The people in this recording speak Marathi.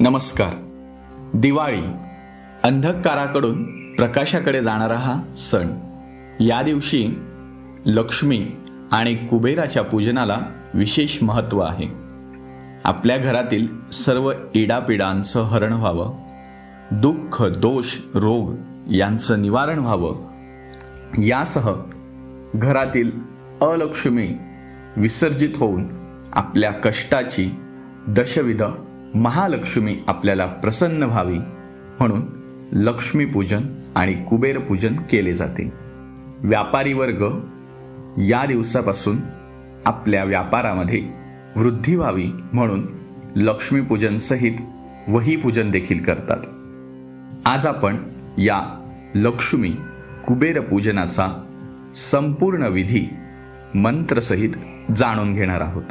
नमस्कार. दिवाळी अंधकाराकडून प्रकाशाकडे जाणारा हा सण. या दिवशी लक्ष्मी आणि कुबेराच्या पूजनाला विशेष महत्त्व आहे. आपल्या घरातील सर्व इडापिडांचं हरण व्हावं दुःख दोष रोग यांचं निवारण व्हावं. यासह घरातील अलक्ष्मी विसर्जित होऊन आपल्या कष्टाची दशविध महालक्ष्मी आपल्याला प्रसन्न व्हावी म्हणून लक्ष्मीपूजन आणि कुबेरपूजन केले जाते. व्यापारी वर्ग या दिवसापासून आपल्या व्यापारामध्ये वृद्धी व्हावी म्हणून लक्ष्मीपूजन सहित वहीपूजन देखील करतात. आज आपण या लक्ष्मी कुबेरपूजनाचा संपूर्ण विधी मंत्रसहित जाणून घेणार आहोत.